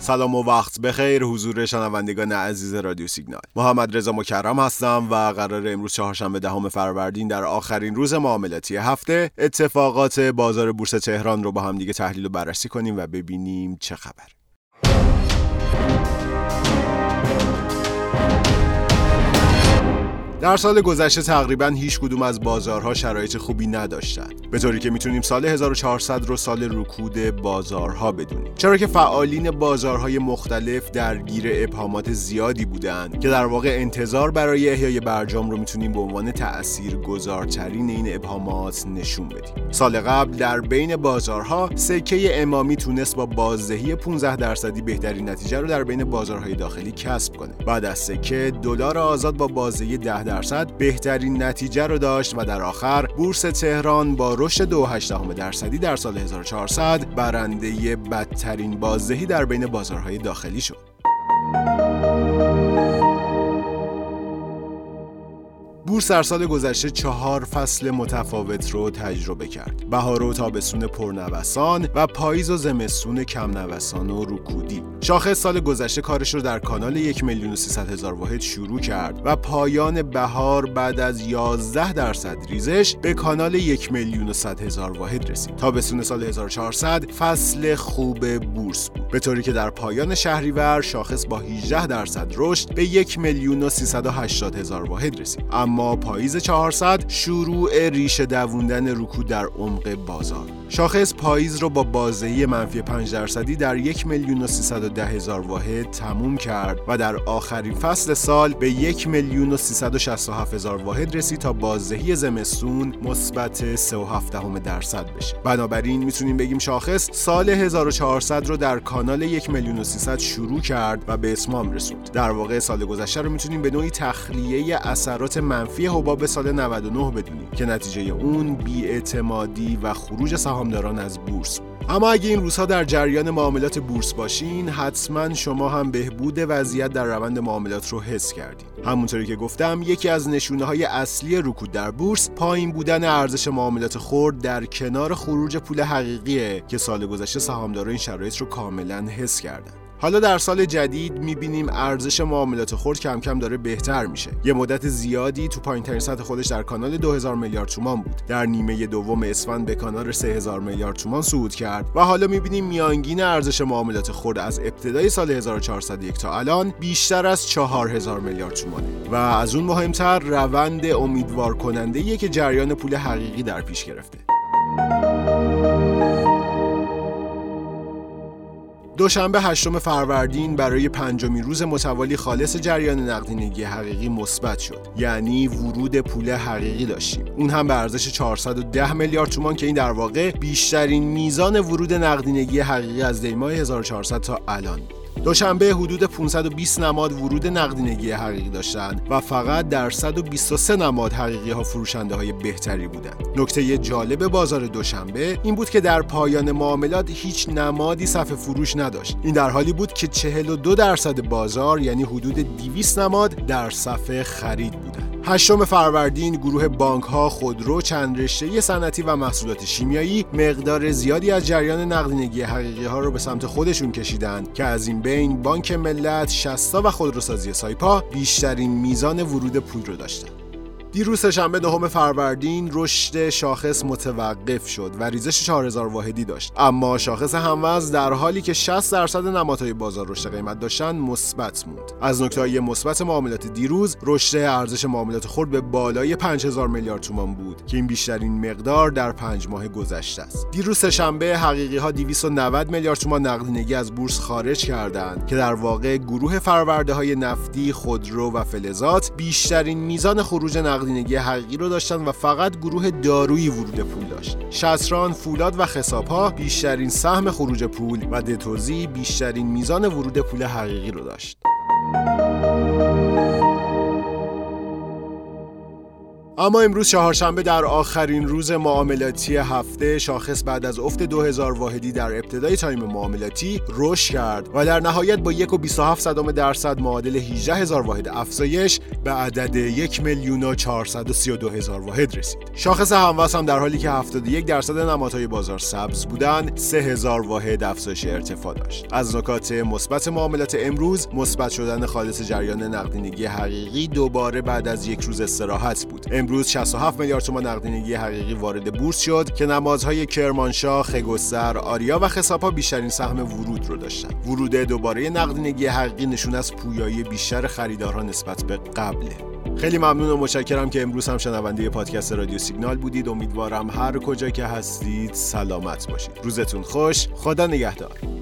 سلام و وقت بخیر حضور شنوندگان عزیز رادیو سیگنال. محمد رضا مکرم هستم و قرار امروز چهارشنبه دهم فروردین در آخرین روز معاملاتی هفته اتفاقات بازار بورس تهران رو با هم دیگه تحلیل و بررسی کنیم و ببینیم چه خبر. در سال گذشته تقریبا هیچ کدوم از بازارها شرایط خوبی نداشتند. به طوری که می‌تونیم سال 1400 رو سال رکود بازارها بدونیم. چرا که فعالین بازارهای مختلف درگیر ابهامات زیادی بودند که در واقع انتظار برای احیای برجام رو می‌تونیم به عنوان تأثیر گذارترین این ابهامات نشون بدیم. سال قبل در بین بازارها سکه امامی تونست با بازدهی 15 درصدی بهترین نتیجه رو در بین بازارهای داخلی کسب کنه. بعد از سکه دلار آزاد با بازدهی 10 درصد بهترین نتیجه رو داشت و در آخر بورس تهران با رشد 2.8 درصدی در سال 1400 برنده بدترین بازدهی در بین بازارهای داخلی شد. بورس در سال گذشته چهار فصل متفاوت رو تجربه کرد. بهار و تابستون پرنوسان و پاییز و زمستون کم نوسان و رکودی. شاخص سال گذشته کارش رو در کانال یک میلیون هزار واحد شروع کرد و پایان بهار بعد از 11 درصد ریزش به کانال یک میلیون و هزار واحد رسید. تابستون سال 1400 فصل خوب بورس بود. به طوری که در پایان شهریور شاخص با 18 درصد رشد به یک میلیون و هزار واحد رسید. اما پاییز 400 شروع ریشه دووندن رکود در عمق بازار. شاخص پاییز رو با بازدهی منفی 5 درصدی در یک میلیون و ده هزار واحد تموم کرد و در آخرین فصل سال به یک میلیون و هفت هزار واحد رسید تا بازدهی زمستون مثبت 3.7 درصد بشه. بنابراین می‌تونیم بگیم شاخص سال 1400 رو در کانال یک میلیون و شروع کرد و به اتمام رسوند. در واقع سال گذشته رو می‌تونیم به نوعی تخلیه اثرات منفی حباب سال 99 بدونیم که نتیجه اون بیاعتمادی و خروج سهامداران از بورس اما اگه این روزها در جریان معاملات بورس باشین حتما شما هم بهبود وضعیت در روند معاملات رو حس کردین. همونطوری که گفتم یکی از نشونه های اصلی رکود در بورس پایین بودن ارزش معاملات خرد در کنار خروج پول حقیقیه که سال گذشته سهامداران این شرایط رو کاملا حس کردن. حالا در سال جدید می‌بینیم ارزش معاملات خرد کم کم داره بهتر میشه. یه مدت زیادی تو پایین ترین سطح خودش در کانال 2000 میلیارد تومان بود. در نیمه دوم اسفند به کانال 3000 میلیارد تومان صعود کرد و حالا می‌بینیم میانگین ارزش معاملات خرد از ابتدای سال 1401 تا الان بیشتر از 4000 میلیارد تومانه. و از اون مهمتر روند امیدوار کننده که جریان پول حقیقی در پیش گرفته. دوشنبه هشتم فروردین برای پنجمین روز متوالی خالص جریان نقدینگی حقیقی مثبت شد. یعنی ورود پول حقیقی داشتیم. اون هم به ارزش 410 میلیارد تومان که این در واقع بیشترین میزان ورود نقدینگی حقیقی از دیماه 1400 تا الان دوشنبه حدود 520 نماد ورود نقدینگی حقیقی داشتند و فقط در 123 نماد حقیقی ها فروشنده های بهتری بودند. نکته جالب بازار دوشنبه این بود که در پایان معاملات هیچ نمادی صفحه فروش نداشت. این در حالی بود که 42 درصد بازار یعنی حدود 200 نماد در صفحه خرید. هشتم فروردین گروه بانک ها خودرو چند رشته صنعتی و محصولات شیمیایی مقدار زیادی از جریان نقدینگی حقیقی ها رو به سمت خودشون کشیدند که از این بین بانک ملت، شستا و خودروسازی سایپا بیشترین میزان ورود پول رو داشتند. دیروز شنبه نهم فروردین رشد شاخص متوقف شد و ریزش 4000 واحدی داشت. اما شاخص هموز در حالی که 60 درصد نمادهای بازار رشد قیمت داشتن مثبت موند. از نکته مثبت معاملات دیروز رشد ارزش معاملات خرد به بالای 5000 میلیارد تومان بود که این بیشترین مقدار در پنج ماه گذشته است. دیروز شنبه حقیقی ها 290 میلیارد تومان نقدینگی از بورس خارج کردند که در واقع گروه فرورده های نفتی خودرو و فلزات بیشترین میزان خروج نقدینگی حقیقی رو داشتن و فقط گروه دارویی ورود پول داشت. شسران فولاد و ها بیشترین سهم خروج پول و دتوزی بیشترین میزان ورود پول حقیقی رو داشت. اما امروز چهارشنبه در آخرین روز معاملاتی هفته شاخص بعد از افت 2000 واحدی در ابتدای تایم معاملاتی رشد کرد و در نهایت با 1.27 درصد معادل 18000 واحد افزایش به عدد یک میلیون و دو هزار واحد رسید. شاخص هموس هم در حالی که 71 درصد نمادهای بازار سبز بودند 3000 واحد افزایش ارتفاع داشت. از نکات مثبت معاملات امروز مثبت شدن خالص جریان نقدینگی حقیقی دوباره بعد از یک روز استراحت بود. امروز 67 میلیارد تومان نقدینگی حقیقی وارد بورس شد که نمادهای کرمانشاه، خگوسر، آریا و خساپا بیشترین سهم ورود رو داشتن. ورود دوباره نقدینگی حقیقی نشون از پویایی بیشتر خریدارها نسبت به قبله. خیلی ممنون و متشکرم که امروز هم شنونده پادکست رادیو سیگنال بودید. امیدوارم هر کجا که هستید سلامت باشید. روزتون خوش. خدا نگهدار.